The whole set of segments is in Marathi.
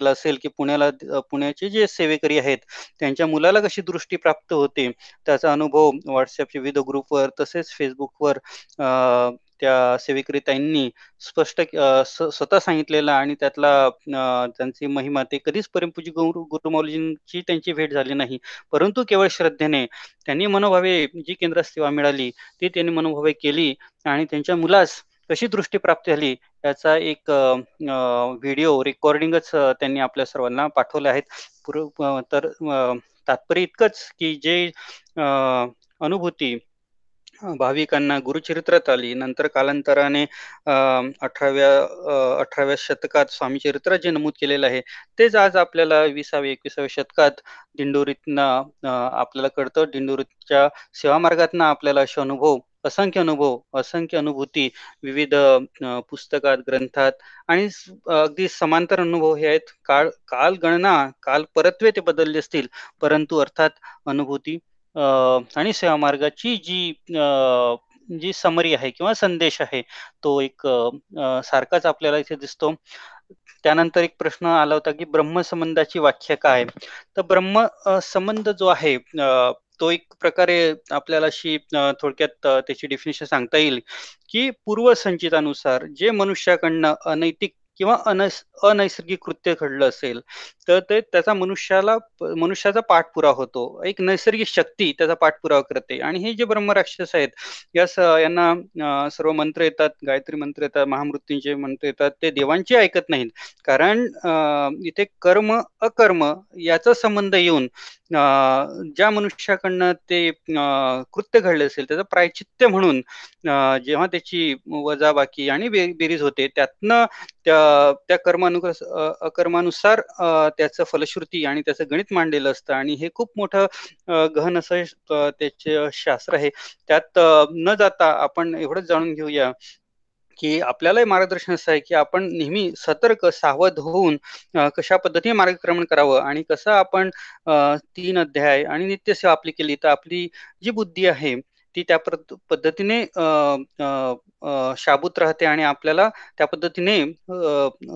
असेल की पुण्याला पुण्याचे जे सेवेकरी आहेत त्यांच्या मुलाला कशी दृष्टी प्राप्त होते त्याचा अनुभव व्हॉट्सअपच्या विविध ग्रुपवर तसेच फेसबुकवर त्या सेवेकरीताईंनी स्पष्ट स्वतः सांगितलेला आणि त्यातला त्यांची महिमा ते कधीच परमपूजी गुरु गुरुमौलीजींची त्यांची भेट झाली नाही. परंतु केवळ श्रद्धेने त्यांनी मनोभावे जी केंद्र सेवा मिळाली ती त्यांनी मनोभावे केली आणि त्यांच्या मुलास कशी दृष्टी प्राप्त झाली याचा एक व्हिडिओ रेकॉर्डिंगच त्यांनी आपल्या सर्वांना पाठवले आहेत. तर तात्पर्य इतकंच की जे अनुभूती भाविकांना गुरुचरित्रात आली नंतर कालांतराने अठराव्या अठराव्या शतकात स्वामी चरित्रात जे नमूद केलेलं आहे. तेच आज आपल्याला विसाव्या एकविसाव्या शतकात दिंडोरीतनं आपल्याला कळतं. दिंडोरीच्या सेवा मार्गातनं आपल्याला असे अनुभव असंख्य अनुभव असंख्य अनुभूती विविध पुस्तकात ग्रंथात आणि अगदी समांतर अनुभव हे आहेत. काळ काल गणना काल परत्वे ते बदलले असतील. परंतु अर्थात अनुभूती आणि सेवा मार्गाची जी जी समरी आहे किंवा संदेश आहे तो एक सारखाच आपल्याला इथे दिसतो. त्यानंतर एक प्रश्न आला होता की ब्रह्मसंबंधाची व्याख्या काय? तर ब्रह्म संबंध जो आहे तो एक प्रकारे आपल्याला अशी थोडक्यात त्याची डेफिनेशन सांगता येईल की पूर्वसंचितानुसार जे मनुष्याकडनं अनैतिक किंवा अनैस अनैसर्गिक कृत्य घडलं असेल तर ते त्याचा मनुष्याला मनुष्याचा पाठपुरावा होतो. एक नैसर्गिक शक्ती त्याचा पाठपुरावा करते. आणि हे जे ब्रह्मराक्षस आहेत या यांना सर्व मंत्र येतात गायत्री मंत्र येतात महामृत्यूंचे मंत्र येतात ते देवांचे ऐकत नाहीत. कारण इथे कर्म अकर्म याचा संबंध येऊन ज्या मनुष्याकडनं ते कृत्य घडले असेल त्याचं प्रायचित्य म्हणून जेव्हा त्याची वजाबाकी आणि बेरीज होते त्यातनं त्या त्या कर्मानुसार अकर्मानुसार त्याचं फलश्रुती आणि त्याचं गणित मांडलेलं असतं. आणि हे खूप मोठं गहन असं त्याचे शास्त्र आहे. त्यात न जाता आपण एवढंच जाणून घेऊया की आपल्यालाही मार्गदर्शन असं आहे की आपण नेहमी सतर्क सावध होऊन कशा पद्धतीने मार्गक्रमण करावं आणि कसं आपण तीन अध्याय आणि नित्यसेवा आपली केली तर आपली जी बुद्धी आहे ती त्या पद्धतीने शाबूत राहते आणि आपल्याला त्या पद्धतीने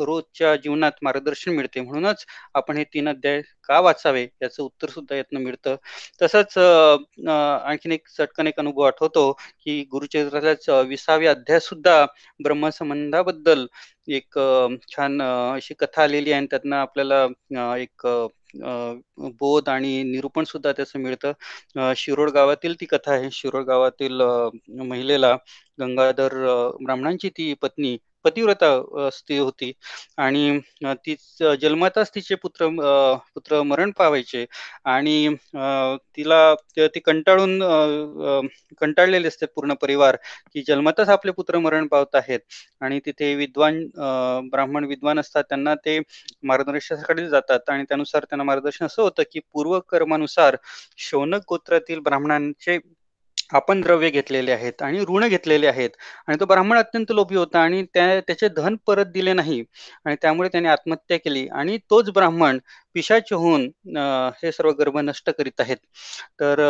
रोजच्या जीवनात मार्गदर्शन मिळते. म्हणूनच आपण हे तीन अध्याय का वाचावे याचं उत्तर सुद्धा यातनं मिळतं. तसंच आणखीन एक चटकन एक अनुभव आठवतो की गुरुचरित्राच्या विसाव्या अध्याय सुद्धा ब्रह्मसंबंधाबद्दल एक छान अशी कथा आलेली आहे आणि त्यातनं आपल्याला एक बोध आणि निरूपण सुद्धा त्याचं मिळतं. शिरोड गावातील ती कथा आहे. शिरोड गावातील महिलेला गंगाधर ब्राह्मणांची ती पत्नी पतिव्रता स्त्री होती. आणि ती जन्मताच तिचे पुत्र पुत्र मरण पावायचे. आणि तिला ती कंटाळून कंटाळलेले असते पूर्ण परिवार की जन्मताच आपले पुत्र मरण पावत आहेत. आणि तिथे विद्वान ब्राह्मण विद्वान असतात त्यांना ते मार्गदर्शनाकडे जातात. आणि त्यानुसार त्यांना मार्गदर्शन असं होतं की पूर्वकर्मानुसार शौनक गोत्रातील ब्राह्मणांचे आपण द्रव्य घेतलेले आहेत आणि ऋण घेतलेले आहेत. आणि तो ब्राह्मण अत्यंत लोभी होता आणि त्या त्याचे धन परत दिले नाही. आणि त्यामुळे त्याने आत्महत्या केली. आणि तोच ब्राह्मण पिशाच होऊन हे सर्व गर्भ नष्ट करीत आहेत. तर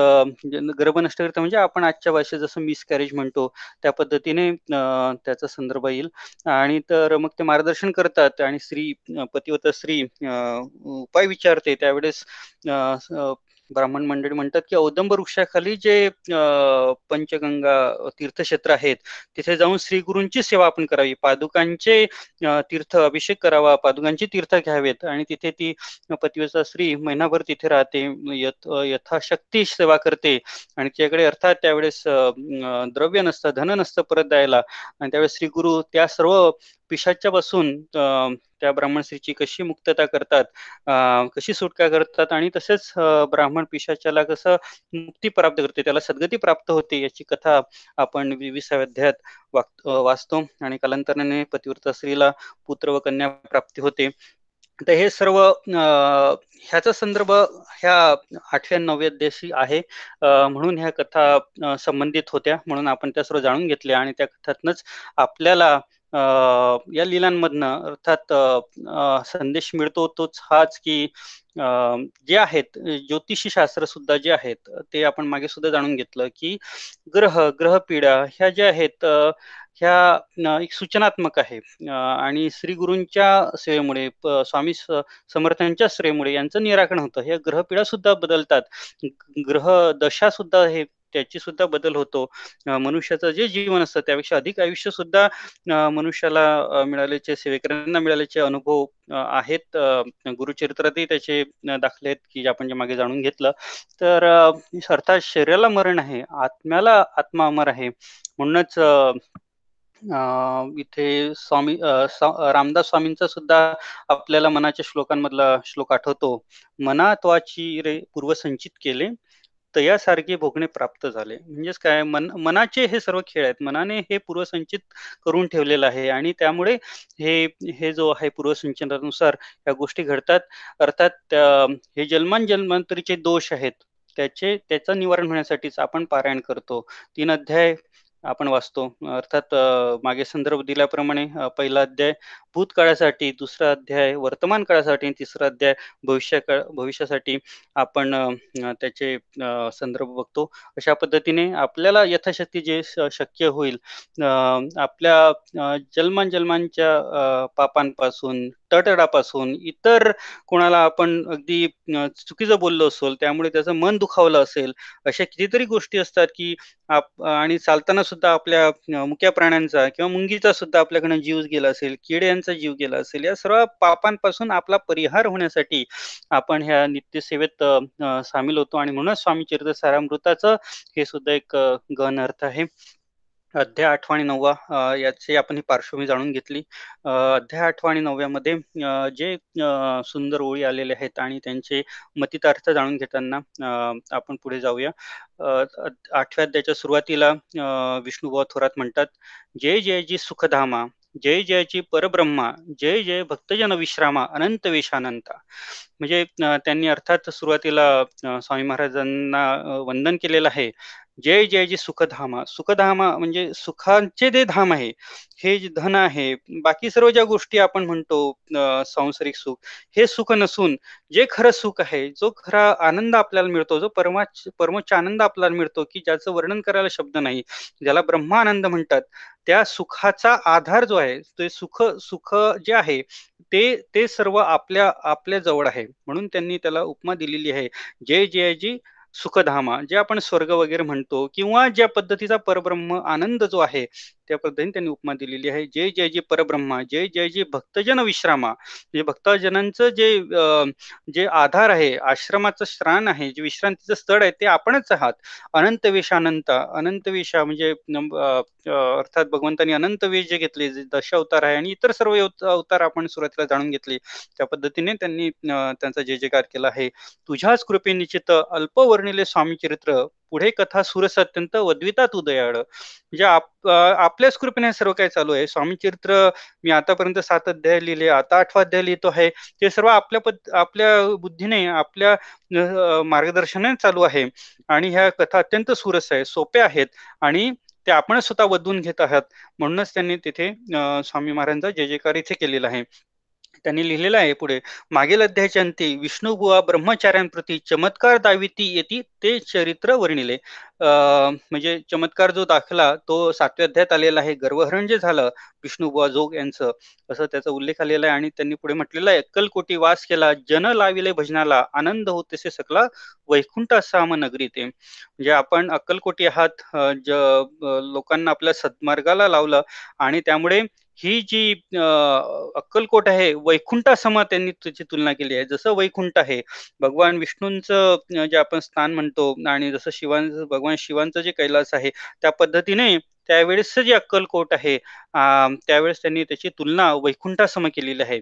गर्भ नष्ट करीत म्हणजे आपण आजच्या भाषेत जसं मिसकॅरेज म्हणतो त्या पद्धतीने त्याचा संदर्भ येईल. आणि तर मग ते मार्गदर्शन करतात आणि स्त्री पतिवत स्त्री उपाय विचारते. त्यावेळेस ब्राह्मण मंडळी म्हणतात की औदंब वृक्षाखाली जे पंचगंगा तीर्थक्षेत्र आहेत तिथे जाऊन श्री गुरूंची सेवा आपण करावी. पादुकांचे तीर्थ अभिषेक करावा पादुकांची तीर्थ घ्यावेत आणि तिथे ती पतिवेचा स्त्री महिनाभर तिथे राहते यथाशक्ती सेवा करते. आणि तिच्याकडे अर्थात त्यावेळेस द्रव्य नसतं धन नसतं परत द्यायला. आणि त्यावेळेस श्री गुरु त्या सर्व पिशाच्या पासून त्या ब्राह्मण स्त्रीची कशी मुक्तता करतात कशी सुटका करतात आणि तसेच ब्राह्मण पिशाच्याला कसं मुक्ती प्राप्त करते त्याला सद्गती प्राप्त होते याची कथा आपण विसाव्या अध्यायात वाचतो आणि कालांतराने पतिव्रता स्त्रीला पुत्र व कन्या प्राप्ती होते. तर हे सर्व ह्याचा संदर्भ ह्या आठव्या नवव्या देशी आहे म्हणून ह्या कथा संबंधित होत्या म्हणून आपण त्या सर्व जाणून घेतल्या आणि त्या कथातनच आपल्याला या लिलांमधनं अर्थात संदेश मिळतो तोच हाच की जे आहेत ज्योतिषी शास्त्र सुद्धा जे आहेत ते आपण मागे सुद्धा जाणून घेतलं की ग्रह ग्रहपीडा ह्या ज्या आहेत ह्या एक सूचनात्मक आहे आणि श्री गुरूंच्या सेवेमुळे स्वामी स समर्थांच्या सेवेमुळे यांचं निराकरण होतं. हे ग्रहपीडा सुद्धा बदलतात. ग्रह दशा सुद्धा हे त्याची सुद्धा बदल होतो. मनुष्याचं जे जीवन असतं त्यापेक्षा अधिक आयुष्य सुद्धा मनुष्याला मिळाल्याचे सेवेकऱ्यांना मिळाल्याचे अनुभव आहेत. गुरुचरित्रातही त्याचे दाखले आहेत, की आपण जे मागे जाणून घेतलं. तर अर्थात शरीराला मरण आहे, आत्म्याला आत्मा अमर आहे. म्हणूनच इथे स्वामी रामदास स्वामींचा सुद्धा आपल्याला मनाच्या श्लोकांमधला श्लोक आठवतो. "मना त्वाची रे पूर्वसंचित केले, तयासारखे भोगणे प्राप्त झाले." म्हणजेच काय मन मनाचे हे सर्व खेळ आहेत. मनाने हे पूर्वसंचित करून ठेवलेलं आहे आणि त्यामुळे हे हे जो आहे पूर्वसंचनानुसार या गोष्टी घडतात. अर्थात हे हे जन्मांजन्मांतरीचे दोष आहेत. त्याचे त्याचं निवारण होण्यासाठीच आपण पारायण करतो. तीन अध्याय आपण वाचतो. अर्थात मागे संदर्भ दिल्याप्रमाणे पहिला अध्याय भूतकाळासाठी, दुसरा अध्याय वर्तमान काळासाठी आणि तिसरा अध्याय भविष्यकाळ भविष्यासाठी आपण त्याचे संदर्भ बघतो. अशा पद्धतीने आपल्याला यथाशक्ती जे शक्य होईल आपल्या जन्मान जन्मांच्या पापांपासून, तडतडापासून, इतर कोणाला आपण अगदी चुकीचं बोललो असेल, त्यामुळे त्याचं मन दुखावलं असेल, अशा कितीतरी गोष्टी असतात, की आप आणि चालताना सुद्धा आपल्या मुक्या प्राण्यांचा किंवा मुंगीचा सुद्धा आपल्याकडनं जीव गेला असेल, त्यांचा जीव गेला असेल, या सर्व पापांपासून आपला परिहार होण्यासाठी आपण ह्या नित्यसेवेत सामील होतो आणि म्हणूनच स्वामी चरित्र सारामृताचं हे सुद्धा एक गहन अर्थ आहे. अध्याय आठवा आणि नववा याची आपण ही पार्श्वभूमी जाणून घेतली. अध्याय आठवा आणि नवव्यामध्ये जे सुंदर ओळी आलेले आहेत आणि त्यांचे मतितार्थ जाणून घेताना आपण पुढे जाऊया. आठव्या अध्यायाच्या सुरुवातीला विष्णुभाव थोरात म्हणतात, "जय जी सुखधामा, जय जयची परब्रह्मा, जय जय भक्तजन विश्रामा, अनंत वेशानंता." म्हणजे त्यांनी अर्थात सुरुवातीला स्वामी महाराजांना वंदन केलेलं आहे. जय जयजी सुखधामा. सुखधामा म्हणजे सुखांचे जे धाम आहे, हे जे धन आहे, बाकी सर्व ज्या गोष्टी आपण म्हणतो सांसारिक सुख, हे सुख नसून जे खरं सुख आहे, जो खरा आनंद आपल्याला मिळतो, जो परमा परमोच्च आनंद आपल्याला मिळतो, की ज्याचं वर्णन करायला शब्द नाही, ज्याला ब्रह्मानंद म्हणतात. त्या सुखाचा आधार जो आहे, ते सुख सुख जे आहे, ते ते सर्व आपल्या आपल्या जवळ आहे. म्हणून त्यांनी त्याला उपमा दिलेली आहे. जय जयजी सुखधामा, जे आपण स्वर्ग वगैरे म्हणतो किंवा ज्या पद्धतीचा परब्रह्म आनंद जो आहे, त्या पद्धतीने त्यांनी उपमा दिलेली आहे. जय जय जी परब्रह्मा, जय जय जी भक्तजन विश्रामा. म्हणजे भक्तजनांचं जे जे आधार आहे, आश्रमाचं श्राण आहे, जे विश्रांतीचं स्थळ आहे, ते आपणच आहात. अनंत वेशानंत, अनंत वेशा म्हणजे अर्थात भगवंतांनी अनंत वेश जे घेतले, जे दशावतार आहे आणि इतर सर्व अवतार आपण सुरुवातीला जाणून घेतले. त्या पद्धतीने त्यांनी त्यांचा जय-जयकार केला आहे. तुझ्याच कृपेनिश्चित अल्प वर्णिले स्वामी चरित्र, पुढे कथा सुरस अत्यंत वद्वितात उदयाळ म्हणजे आप आपल्याच कृपेने सर्व काही चालू आहे. स्वामी चरित्र मी आतापर्यंत सात अध्याय लिहिले, आता आठवा अध्याय लिहितो आहे. ते सर्व आपल्या पद आपल्या बुद्धीने, आपल्या मार्गदर्शनाने चालू आहे आणि ह्या कथा अत्यंत सुरस आहे, सोप्या आहेत आणि ते आपणच स्वतः वदवून घेत आहात. म्हणूनच त्यांनी तिथे स्वामी महाराजांचा जय-जयकार इथे केलेला आहे. त्यांनी लिहिलेलं आहे पुढे, मागील अध्यायाच्या अंती विष्णुबुवा ब्रह्मचार्यांप्रती चमत्कार दाविती येती ते चरित्र वर्णिले. म्हणजे चमत्कार जो दाखला तो सातव्या अध्यायात आलेला आहे. गर्वहरण जे झालं विष्णुबुवा जोग यांचं, असं त्याचा उल्लेख आलेला आहे आणि त्यांनी पुढे म्हटलेलं आहे, "अक्कलकोटी वास केला, जन लाविले भजनाला, आनंद होतेसे सकला, वैकुंठ साम नगरी ते." म्हणजे आपण अक्कलकोटी आहात, ज लोकांना आपल्या सद्मार्गाला लावलं आणि त्यामुळे ही जी अक्कलकोट आहे, वैकुंठासमा त्यांनी त्याची तुलना केली आहे. जसं वैकुंठ आहे, भगवान विष्णूंचं जे आपण स्थान म्हणतो आणि जसं शिवांचं भगवान शिवांचं जे कैलास आहे, त्या पद्धतीने त्यावेळेस जे अक्कलकोट आहे, त्यावेळेस त्यांनी त्याची तुलना वैकुंठासम केलेली आहे.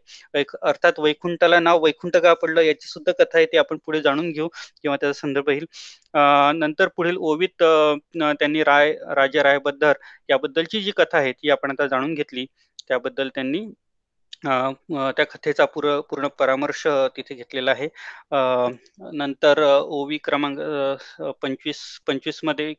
अर्थात वैकुंठाला नाव वैकुंठ का पडलं याची सुद्धा कथा आहे, ती आपण पुढे जाणून घेऊ किंवा त्याचा संदर्भ येईल. नंतर पुढील ओवीत त्यांनी राय राजा रायबद्दर याबद्दलची जी कथा आहे, ती आपण आता जाणून घेतली. त्याबद्दल त्यांनी अ, त्या कथेचा पूर पूर्ण परामर्श तिथे घेतलेला आहे. अ, नंतर ओवी क्रमांक अ, 25 25 मध्ये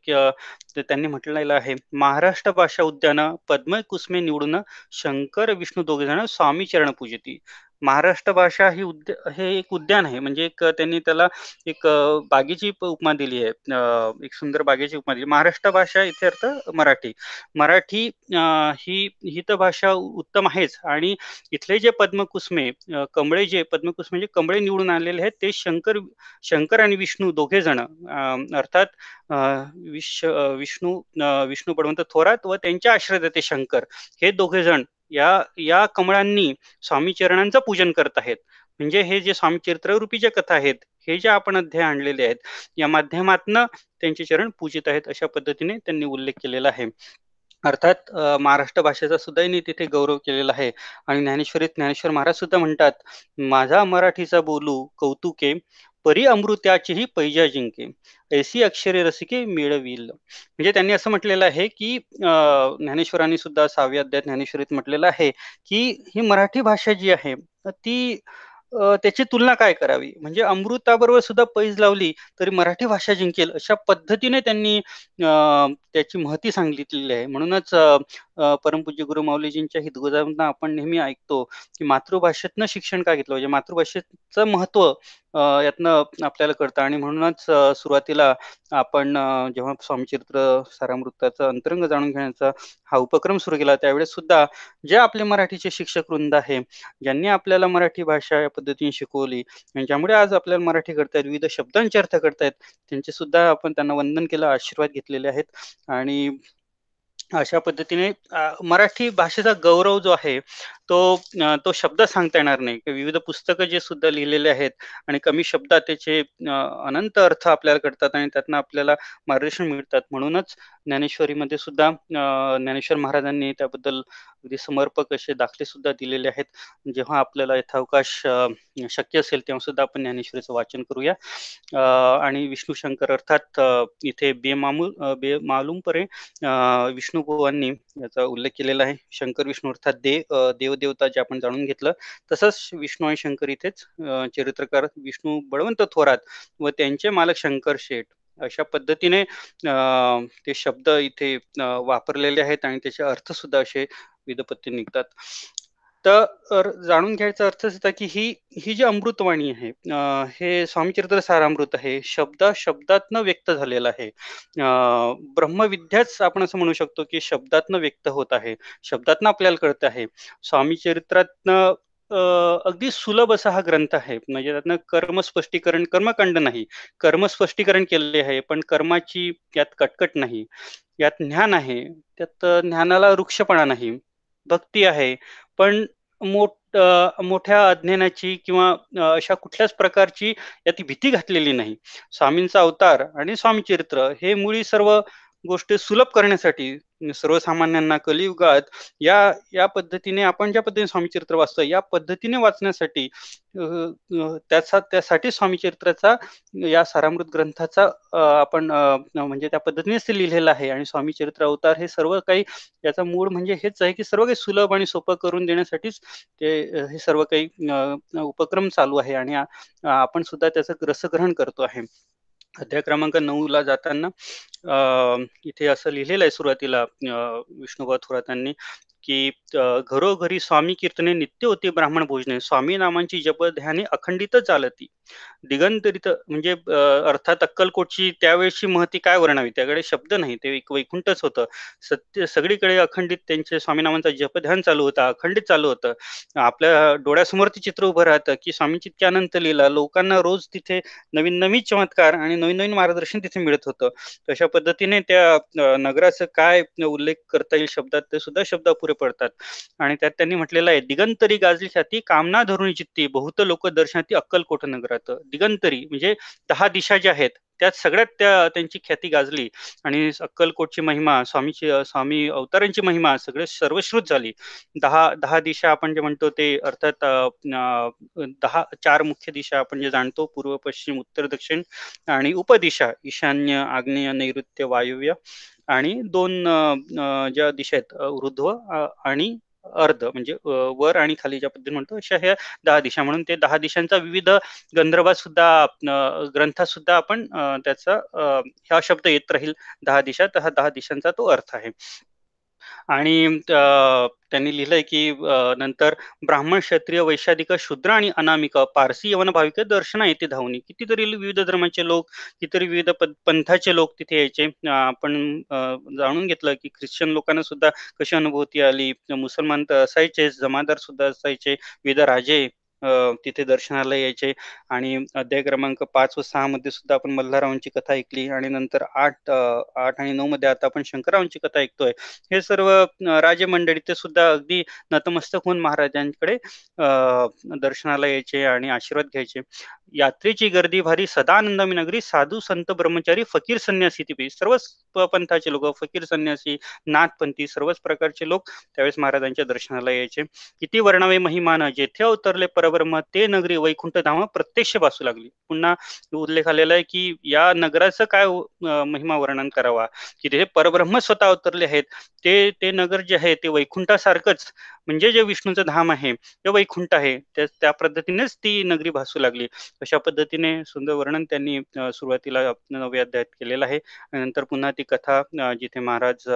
त्यांनी म्हटलेलं आहे, "महाराष्ट्र भाषा उद्यान पद्म कुसमे निवडून शंकर, विष्णू दोघे जण स्वामी चरण पूजती." महाराष्ट्र भाषा ही उद्या हे एक उद्यान आहे. म्हणजे एक त्यांनी त्याला एक बागेची उपमा दिली आहे. एक सुंदर बागेची उपमा दिली. महाराष्ट्र भाषा इथे अर्थ मराठी. मराठी ही ही तर भाषा उत्तम आहेच. आणि इथले जे पद्मकुसमे कमळे जे पद्मकुसमे जे कमळे निवडून आलेले आहेत ते शंकर शंकर आणि विष्णू दोघे जण अर्थात विष्णू विष्णू बळवंत थोरात व त्यांच्या आश्रय ते शंकर हे दोघे जण या या कमळांनी स्वामी चरणांचं पूजन करत आहेत. म्हणजे हे जे स्वामी चरित्ररूपी ज्या कथा आहेत हे जे आपण अध्याय आणलेले आहेत या माध्यमातनं त्यांचे चरण पूजित आहेत अशा पद्धतीने त्यांनी उल्लेख केलेला आहे. अर्थात महाराष्ट्र भाषेचा सुद्धा तिथे गौरव केलेला आहे. आणि ज्ञानेश्वरीत ज्ञानेश्वर महाराज सुद्धा म्हणतात माझा मराठीचा बोलू कौतुके परी अमृत्याचीही पैजा जिंके. ऐसी अक्षरे रसिके मिळविल. म्हणजे त्यांनी असं म्हटलेलं आहे की ज्ञानेश्वरांनी सुद्धा सहाव्या अध्याय ज्ञानेश्वरीत म्हटलेलं आहे की ही मराठी भाषा जी आहे ती त्याची तुलना काय करावी? म्हणजे अमृताबरोबर सुद्धा पैज लावली तरी मराठी भाषा जिंकेल अशा पद्धतीने त्यांनी त्याची महती सांगितलेली आहे. म्हणूनच परमपूज्य गुरु माऊलीजींच्या हितगुजांना आपण नेहमी ऐकतो की मातृभाषेतनं शिक्षण का घेतलं म्हणजे मातृभाषेचं महत्त्व यातनं आपल्याला कळतं. आणि म्हणूनच सुरुवातीला आपण जेव्हा स्वामीचरित्र सारामृताचं अंतरंग जाणून घेण्याचा हा उपक्रम सुरू केला त्यावेळेस सुद्धा जे आपले मराठीचे शिक्षक वृंद आहे ज्यांनी आपल्याला मराठी भाषा या पद्धतीने शिकवली आणि ज्यामुळे आज आपल्याला मराठी करतायत विविध शब्दांचे अर्थ करतायत त्यांचे सुद्धा आपण त्यांना वंदन केलं आशीर्वाद घेतलेले आहेत. आणि अशा पद्धतीने मराठी भाषेचा गौरव जो आहे तो तो शब्द सांगता येणार नाही. विविध पुस्तकं जे सुद्धा लिहिलेले आहेत आणि कमी शब्दात त्याचे अनंत अर्थ आपल्याला कळतात आणि त्यातनं आपल्याला मार्गदर्शन मिळतात. म्हणूनच ज्ञानेश्वरीमध्ये सुद्धा ज्ञानेश्वर महाराजांनी त्याबद्दल अगदी समर्पक असे दाखले सुद्धा दिलेले आहेत. जेव्हा आपल्याला यथावकाश शक्य असेल तेव्हा सुद्धा आपण ज्ञानेश्वरीचं वाचन करूया. आणि विष्णू शंकर अर्थात इथे बेमामू बेमालूमपरे विष्णू याचा उल्लेख केलेला आहे. शंकर विष्णू अर्थात देव देवता जे आपण जाणून घेतलं. तसंच विष्णू आणि शंकर इथेच चरित्रकार विष्णू बळवंत थोरात व त्यांचे मालक शंकर शेठ अशा पद्धतीने ते शब्द इथे वापरलेले आहेत आणि त्याचे अर्थ सुद्धा असे विधपत्ती निघतात. तर जाणून घ्यायचा अर्थ असा की ही ही जी अमृतवाणी आहे हे स्वामीचरित्र सारामृत आहे शब्द शब्दातनं व्यक्त झालेलं आहे. ब्रह्मविद्याच आपण असं म्हणू शकतो की शब्दातनं व्यक्त होत आहे शब्दातनं आपल्याला कळत आहे. स्वामीचरित्रातनं अगदी सुलभ असा हा ग्रंथ आहे म्हणजे त्यातनं कर्म स्पष्टीकरण कर्मकांड नाही. कर्म स्पष्टीकरण केलेले आहे पण कर्माची यात कटकट नाही. यात ज्ञान आहे त्यात ज्ञानाला वृक्षपणा नाही. भक्ती आहे पण मोठ मोठ्या अज्ञानाची किंवा अशा कुठल्याच प्रकारची यात भीती घातलेली नाही. स्वामींचा अवतार आणि स्वामी चरित्र हे मुळी सर्व गोष्टी सुलभ करण्यासाठी सर्वसामान्यांना कलियुगात या या पद्धतीने आपण ज्या पद्धतीने स्वामीचरित्र वाचतो या पद्धतीने वाचण्यासाठी त्याचा त्यासाठी स्वामीचरित्राचा या सारामृत ग्रंथाचा आपण म्हणजे त्या पद्धतीनेच ते लिहिलेलं आहे. आणि स्वामीचरित्र अवतार हे सर्व काही याचा मूळ म्हणजे हेच आहे की सर्व काही सुलभ आणि सोपं करून देण्यासाठीच ते हे सर्व काही उपक्रम चालू आहे. आणि आपण सुद्धा त्याचं रसग्रहण करतो आहे. अध्याय क्रमांक नऊ ला जाताना इथे असं लिहिलेलं आहे सुरुवातीला विष्णुबा थोरातांनी. की घरोघरी स्वामी कीर्तने नित्य होती ब्राह्मण भोजने. स्वामी नामांची जप ध्याने अखंडित चालती दिगंतरित म्हणजे अर्थात अक्कलकोटची त्यावेळेची महती काय वर्णावी? त्याकडे शब्द नाही ते एक वैकुंठच होतं. सत्य सगळीकडे अखंडित त्यांचे स्वामीनामांचा जपध्यान चालू होता अखंडित चालू होतं. आपल्या डोळ्यासमोर ते चित्र उभं राहतं की स्वामींची अनंत लिहिला लोकांना रोज तिथे नवीन नवीन चमत्कार आणि नवीन नवीन मार्गदर्शन तिथे मिळत होतं. तशा पद्धतीने त्या नगराचं काय उल्लेख करता येईल शब्दात ते सुद्धा शब्द अपुरे पडतात. आणि त्यात त्यांनी म्हटलेलं आहे दिगंतरी गाजली छाती कामना धरून चित्ती बहुत लोक दर्शनाती अक्कलकोट नगरात. दिगंतरी म्हणजे दहा दिशा ज्या आहेत त्यात सगळ्यात त्या त्यांची ख्याती गाजली आणि अक्कलकोटची महिमा स्वामीची स्वामी अवतारांची महिमा सगळे सर्वश्रुत झाली. दहा दहा दिशा आपण जे म्हणतो ते अर्थात दहा चार मुख्य दिशा आपण जे जाणतो पूर्व पश्चिम उत्तर दक्षिण आणि उपदिशा ईशान्य आग्नेय नैऋत्य वायव्य आणि दोन ज्या दिशा आहेत वृद्ध आणि अर्ध म्हणजे वर आणि खाली ज्या पद्धतीने म्हणतो अशा ह्या दहा दिशा. म्हणून ते दहा दिशांचा विविध गंधर्वात सुद्धा ग्रंथात सुद्धा आपण त्याचा हा शब्द येत राहील दहा दिशा तर हा दहा दिशांचा तो अर्थ आहे. आणि त्यांनी लिहिलंय की नंतर ब्राह्मण, क्षत्रिय, वैशाधिक, शूद्र आणि अनामिक, पारसी, यवन, भाविक दर्शना येथे धावनी. कितीतरी विविध धर्माचे लोक, कितीतरी विविध पंथाचे लोक तिथे यायचे. आपण जाणून घेतलं की ख्रिश्चन लोकांना सुद्धा कशी अनुभूती आली. मुसलमान तर असायचे जमादार सुद्धा असायचे, विविध राजे तिथे दर्शनाला यायचे आणि अध्याय क्रमांक पाच व सहा मध्ये सुद्धा आपण मल्हाररावांची कथा ऐकली आणि नंतर आठ आठ आणि नऊ मध्ये आता आपण शंकररावांची कथा ऐकतोय. हे सर्व राजे मंडळी ते सुद्धा अगदी नतमस्तक होऊन महाराजांकडे दर्शनाला यायचे आणि आशीर्वाद घ्यायचे. यात्रेची गर्दी भारी सदानंदमी नगरी, साधू, संत, ब्रह्मचारी, फकीर, संन्यासी तिथे सर्वच पंथाचे लोक, फकीर, संन्यासी, नाथपंथी सर्वच प्रकारचे लोक त्यावेळेस महाराजांच्या दर्शनाला यायचे. किती वर्णावे महिमान जेथे अवतरले परब्रह्म, ते नगरी वैकुंठ धाम प्रत्यक्ष भासू लागली. पुन्हा उल्लेख आलेला आहे की या नगराचं काय महिमा वर्णन करावा, की ते परब्रह्म स्वतः अवतरले आहेत. ते ते नगर जे आहे ते वैकुंठासारखंच म्हणजे जे विष्णूचं धाम आहे, ते वैकुंठ आहे. त्या त्या पद्धतीनेच ती नगरी भासू लागली. अशा पद्धतीने सुंदर वर्णन त्यांनी सुरुवातीला 9व्या अध्यायात केलेलं आहे. नंतर पुन्हा ती कथा जिथे महाराज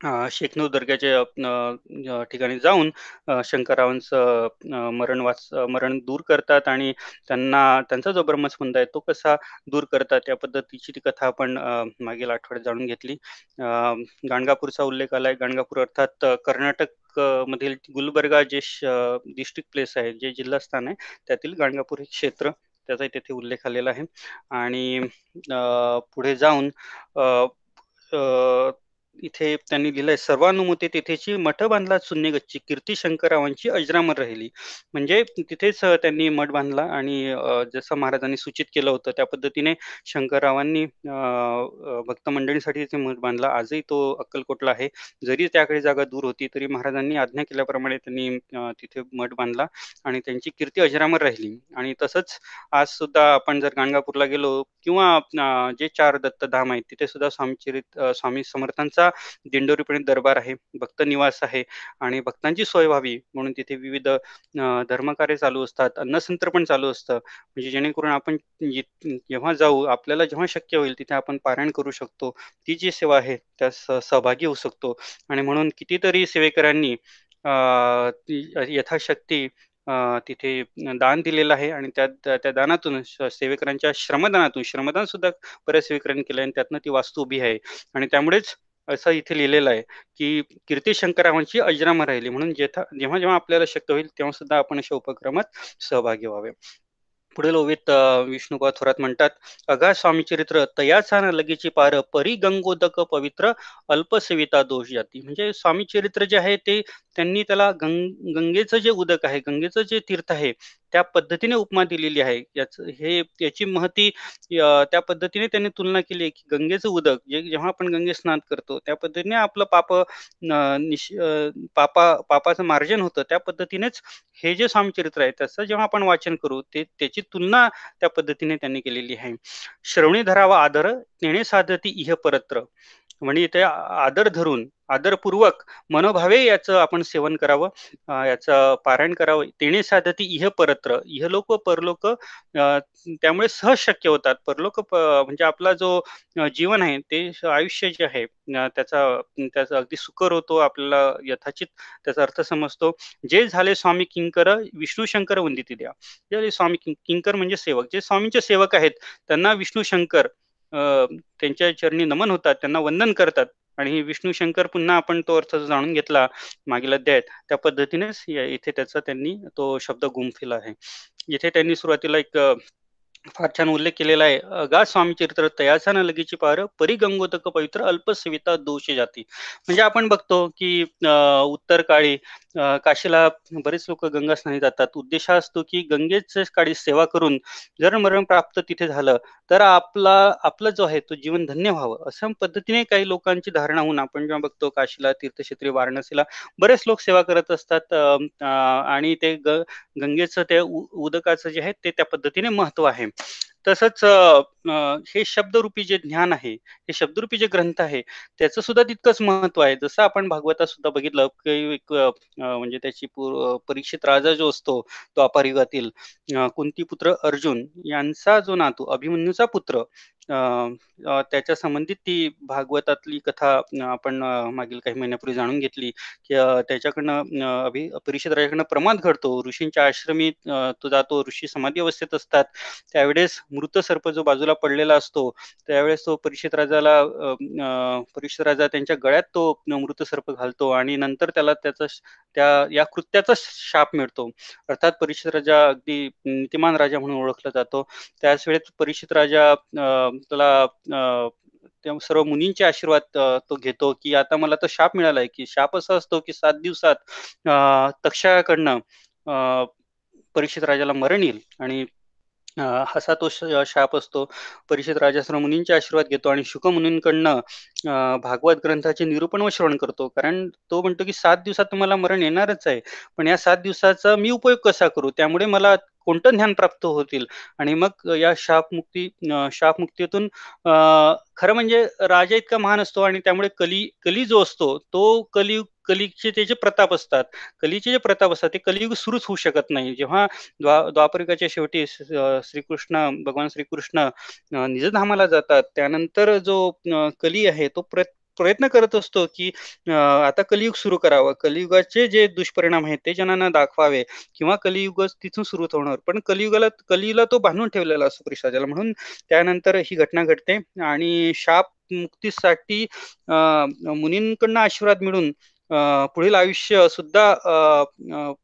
अ, अ, दर्ग्याच्या अ, ठिकाणी जाऊन अ, शंकररावांचं अ, मरण वाच मरण दूर करतात आणि त्यांना त्यांचा जो ब्रह्मस्पंद आहे तो कसा दूर करतात या पद्धतीची ती कथा आपण अ, मागील आठवड्यात जाणून घेतली. अ, गाणगापूरचा उल्लेख आलाय. गाणगापूर अर्थात कर्नाटक अ, मधील गुलबर्गा जे श डिस्ट्रिक्ट प्लेस आहे, जे जिल्हा स्थान आहे, त्यातील गाणगापूर हे क्षेत्र त्याचाही तेथे उल्लेख आलेला आहे. आणि अ, पुढे जाऊन अ, अ, इथे त्यांनी लिहिलंय, सर्वानुमते तिथेची मठ बांधला सुन्यगच्ची कीर्ती शंकररावांची अजरामर राहिली. म्हणजे तिथेच त्यांनी मठ बांधला आणि जसं महाराजांनी सूचित केलं होतं त्या पद्धतीने शंकररावांनी भक्त मंडळीसाठी तिथे मठ बांधला. आजही तो अक्कलकोटला आहे. जरी त्याकडे जागा दूर होती, तरी महाराजांनी आज्ञा केल्याप्रमाणे त्यांनी तिथे मठ बांधला आणि त्यांची कीर्ती अजरामर राहिली. आणि तसंच आज सुद्धा आपण जर गाणगापूरला गेलो किंवा जे चार दत्तधाम आहेत, तिथे सुद्धा स्वामीचरित स्वामी समर्थांचा दिंडोरीपणे दरबार आहे, भक्त निवास आहे आणि भक्तांची सोय व्हावी म्हणून तिथे विविध धर्मकार्य चालू असतात. अन्नसंतर्पण चालू असतं. म्हणजे जेणेकरून आपण जेव्हा जाऊ, आपल्याला जेव्हा शक्य होईल तिथे आपण पारायण करू शकतो. ती जी सेवा आहे त्यात सहभागी होऊ शकतो आणि म्हणून कितीतरी सेवेकरांनी यथाशक्ती तिथे दान दिलेलं आहे आणि त्या त्या दानातून सेवेकरांच्या श्रमदानातून श्रमदान सुद्धा बऱ्याच सेवेकरांनी केलं आणि त्यातनं ती वास्तू उभी आहे आणि त्यामुळेच असं इथे लिहिलेलं आहे, की कीर्ती शंकरावांची अजरामर राहिली. म्हणून जेथा जेव्हा-जेव्हा आपल्याला शक्य होईल, तेव्हा सुद्धा आपण अशा उपक्रमात सहभागी व्हावे. पुढील ओवीत विष्णुबा थोरात म्हणतात, अगा स्वामी चरित्र तयाचा न लगेची पार, परी गंगोदक पवित्र, अल्पसविता दोष जाती." म्हणजे स्वामी चरित्र जे आहे ते त्यांनी त्याला गंग गंगेचं जे उदक आहे, गंगेचं जे तीर्थ आहे, त्या पद्धतीने उपमा दिलेली आहे. याच हे याची महती त्या पद्धतीने त्यांनी तुलना केली आहे, की गंगेचं उदक जे जेव्हा आपण गंगे स्नान करतो, त्या पद्धतीने आपलं पाप निश पापा पापाचं मार्जन होतं. त्या पद्धतीनेच हे जे स्वामीचरित्र आहे, त्याचं जेव्हा आपण वाचन करू, ते त्याची तुलना त्या पद्धतीने त्यांनी केलेली आहे. "श्रवणी धरावा आदर, तेणे साधती इह परत्र." म्हणजे इथे आदर धरून, आदरपूर्वक, मनोभावे याचं आपण सेवन करावं, याचं पारायण करावं. "तेणे साधती इह परत्र." इह लोक परलोक त्यामुळे सहज शक्य होतात. परलोक म्हणजे आपला जो जीवन आहे, ते आयुष्य जे आहे त्याचा त्याचा अगदी सुकर होतो. आपल्याला यथाचित त्याचा अर्थ समजतो. "जे झाले स्वामी किंकर, विष्णू शंकर वंदिती द्या." जे स्वामी किं किंकर म्हणजे सेवक. जे स्वामींचे सेवक आहेत, त्यांना विष्णू शंकर त्यांच्या चरणी नमन होतात, त्यांना वंदन करतात आणि विष्णू शंकर पुन्हा आपण तो अर्थ जाणून घेतला मागील अध्यायात, त्या पद्धतीनेच इथे त्याचा त्यांनी तो शब्द गुंफिला आहे. इथे त्यांनी सुरुवातीला एक फार छान उल्लेख केलेला आहे. "अघा स्वामीचरित्र तयाचा न लगेची पार, परी गंगोतक पवित्र, अल्पसविता दोष जाती." म्हणजे आपण बघतो, की उत्तर काळी काशीला बरेच लोक गंगा स्नानी जातात. उद्देश हा असतो, की गंगेच्या काळी सेवा करून जर मरण प्राप्त तिथे झालं, तर आपला आपलं जो आहे तो जीवन धन्य व्हावं, अशा पद्धतीने काही लोकांची धारणा होऊन आपण जेव्हा बघतो काशीला, तीर्थक्षेत्री वाराणसीला बरेच लोक सेवा करत असतात आणि ते ग गंगेचं ते उदकाचं जे आहे ते त्या पद्धतीने महत्त्व आहे. तसंच हे शब्दरूपी जे ज्ञान आहे, हे शब्दरूपी जे ग्रंथ आहे, त्याचं सुद्धा तितकंच महत्त्व आहे. जसं आपण भागवतात सुद्धा बघितलं, की एक म्हणजे त्याची परीक्षित राजा जो असतो, तो युगातील कुंती पुत्र अर्जुन यांचा जो नातू अभिमन्यूचा पुत्र, त्याच्या संबंधित ती भागवतातली कथा आपण मागील काही महिन्यापूर्वी जाणून घेतली, की त्याच्याकडनं अभि परिषद राजाकडनं प्रमाद घडतो. ऋषींच्या आश्रमी तो जातो. ऋषी समाधी अवस्थेत असतात. त्यावेळेस मृत सर्प जो बाजूला पडलेला असतो, त्यावेळेस तो परिषद राजाला परीक्षित राजा त्यांच्या गळ्यात तो मृत सर्प घालतो आणि नंतर त्याला त्याचा त्या या कृत्याचा शाप मिळतो. अर्थात परिषद राजा अगदी नीतिमान राजा म्हणून ओळखला जातो. त्याच वेळेस परिषद राजा त्याला त्या सर्व मुनींचे आशीर्वाद तो घेतो, की आता मला तर शाप मिळालाय, की शाप असा असतो, की सात दिवसात तक्षकाकडनं परीक्षित राजाला मरण येईल आणि असा तो शाप असतो. परीक्षित राजा सर्व मुनींचे आशीर्वाद घेतो आणि शुकमुनींकडनं भागवत ग्रंथाचे निरूपण व श्रवण करतो. कारण तो म्हणतो, की सात दिवसात तुम्हाला मरण येणारच आहे. पण या सात दिवसाचा मी उपयोग कसा करू? त्यामुळे मला कोणतं ज्ञान प्राप्त होतील? आणि मग या शापमुक्ती शापमुक्तीतून खरं म्हणजे राजा इतका महान असतो आणि त्यामुळे कली कली जो असतो तो कलियुग कलीचे ते जे प्रताप असतात. कलीचे जे प्रताप असतात ते कलियुग सुरूच होऊ शकत नाही. जेव्हा द्वा द्वापरिकाच्या शेवटी श्रीकृष्ण भगवान श्रीकृष्ण निजधामाला जातात त्यानंतर जो कली आहे तो प्र प्रयत्न करत असतो की आता कलियुग सुरू करावं. कलियुगाचे जे दुष्परिणाम आहेत ते जणांना दाखवावे किंवा कलियुग तिथून सुरू होणार. पण कलियुगाला कलियुगला तो बांधून ठेवलेला असतो परिषदाला. म्हणून त्यानंतर ही घटना घडते आणि शाप मुक्तीसाठी मुनींकडनं आशीर्वाद मिळून पुढील आयुष्य सुद्धा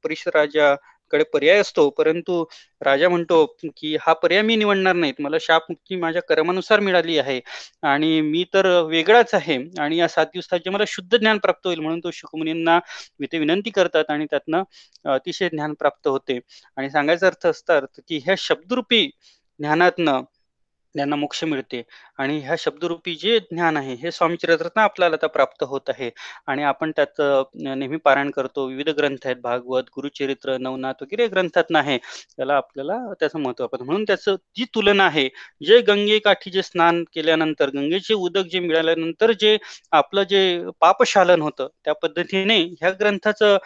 परिषद राजा कडे पर्याय असतो परंतु राजा म्हणतो की हा पर्याय मी निवडणार नाहीत. मला शापमुक्ती माझ्या कर्मानुसार मिळाली आहे. आणि मी तर वेगळाच आहे. आणि या सात दिवसाचे मला शुद्ध ज्ञान प्राप्त होईल म्हणून तो शुकमुनींना ते विनंती करतात आणि त्यातनं अतिशय ज्ञान प्राप्त होते. आणि सांगायचा अर्थ असतात की ह्या शब्दरूपी ज्ञानातनं ज्ञाना मोक्ष मिळते. आणि ह्या शब्दरूपी जे ज्ञान आहे हे स्वामी चरित्रातनं आपल्याला आता प्राप्त होत आहे. आणि आपण त्यात नेहमी पारायण करतो. विविध ग्रंथ आहेत. भागवत गुरुचरित्र नवनाथ वगैरे ग्रंथात आहे त्याला आपल्याला त्याचं महत्त्व आपण म्हणून त्याचं जी तुलना आहे जे गंगे काठी जे स्नान केल्यानंतर गंगेचे उदक जे मिळाल्यानंतर जे आपलं जे पापशालन होतं त्या पद्धतीने ह्या ग्रंथाचं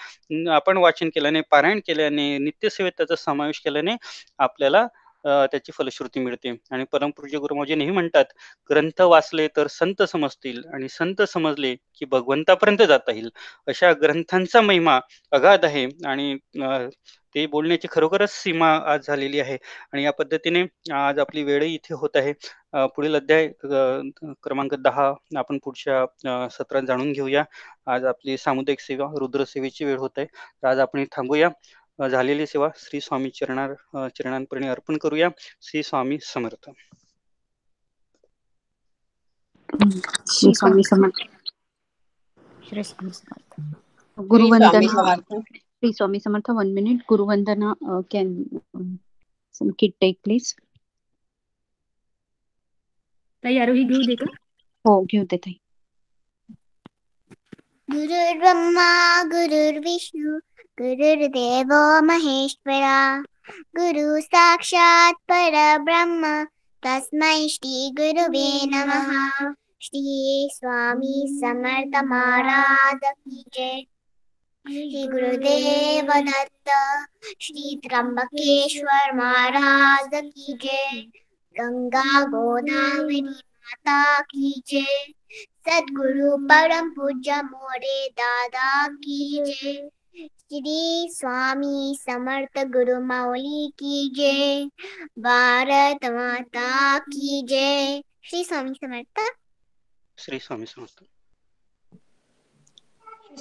आपण वाचन केल्याने पारायण केल्याने नित्यसेवेत त्याचा समावेश केल्याने आपल्याला त्याची फलश्रुती मिळते. आणि परमपूज्य गुरुमाजी नेहमी म्हणतात ग्रंथ वाचले तर संत समजतील आणि संत समजले की भगवंतापर्यंत जाता येईल. अशा ग्रंथांचा महिमा अगाध आहे आणि ते बोलण्याची खरोखरच सीमा आज झालेली आहे. आणि या पद्धतीने आज आपली वेळही इथे होत आहे. पुढील अध्याय क्रमांक दहा आपण पुढच्या सत्रात जाणून घेऊया. आज आपली सामुदायिक सेवा रुद्रसेवेची वेळ होत आहे. आज आपण थांबूया. झालेली सेवा श्री स्वामी चरणार चरणांपर्यंत अर्पण करूया. श्री स्वामी समर्थ. श्री स्वामी समर्थ. श्री स्वामी समर्थ. गुरुवंदना. Shri Swami Samarth. One minute गुरुवंदना can some kit take please. ताई आरोही घेऊ दे का? हो घेऊ दे ताई. गुरुर्ब्रह्मा गुरुर्विष्णू गुरुर्देवो महेश्वरा गुरु साक्षात् परब्रह्म, तस्मै श्री गुरुवे नमः। श्री स्वामी समर्थ महाराज की जय। श्री गुरुदेव दत्त, श्री त्र्यंबकेश्वर महाराज की जय। गंगा गोदावरी माता की जय। सदगुरु परम पूज्य मोरे दादा की जय। श्री स्वामी समर्थ गुरु माऊली की जय। भारत माता की जय। श्री स्वामी समर्थ। श्री स्वामी समर्थ।